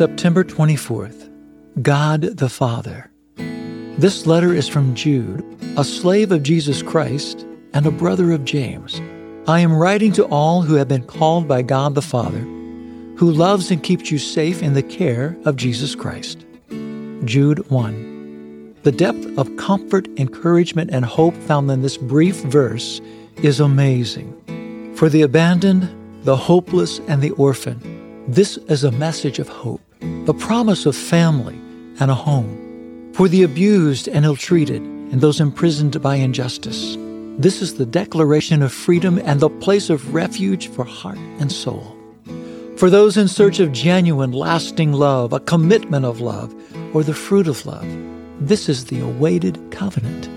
September 24th. God the Father. This letter is from Jude, a slave of Jesus Christ and a brother of James. I am writing to all who have been called by God the Father, who loves and keeps you safe in the care of Jesus Christ. Jude 1. The depth of comfort, encouragement, and hope found in this brief verse is amazing. For the abandoned, the hopeless, and the orphan, this is a message of hope, the promise of family and a home. For the abused and ill treated, and those imprisoned by injustice, this is the declaration of freedom and the place of refuge for heart and soul. For those in search of genuine, lasting love, a commitment of love, or the fruit of love, this is the awaited covenant.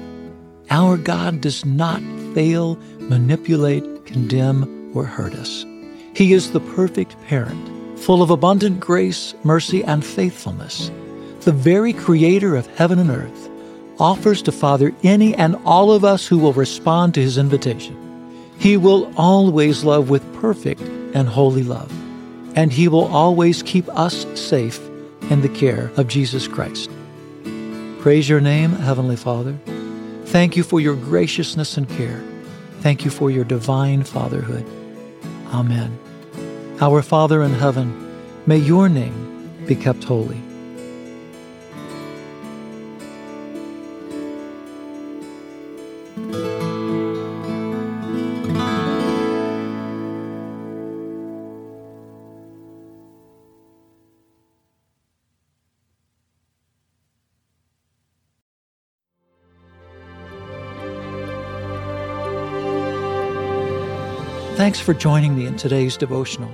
Our God does not fail, manipulate, condemn, or hurt us. He is the perfect parent, full of abundant grace, mercy, and faithfulness, the very creator of heaven and earth offers to father any and all of us who will respond to his invitation. He will always love with perfect and holy love, and he will always keep us safe in the care of Jesus Christ. Praise your name, Heavenly Father. Thank you for your graciousness and care. Thank you for your divine fatherhood. Amen. Our Father in heaven, may your name be kept holy. Thanks for joining me in today's devotional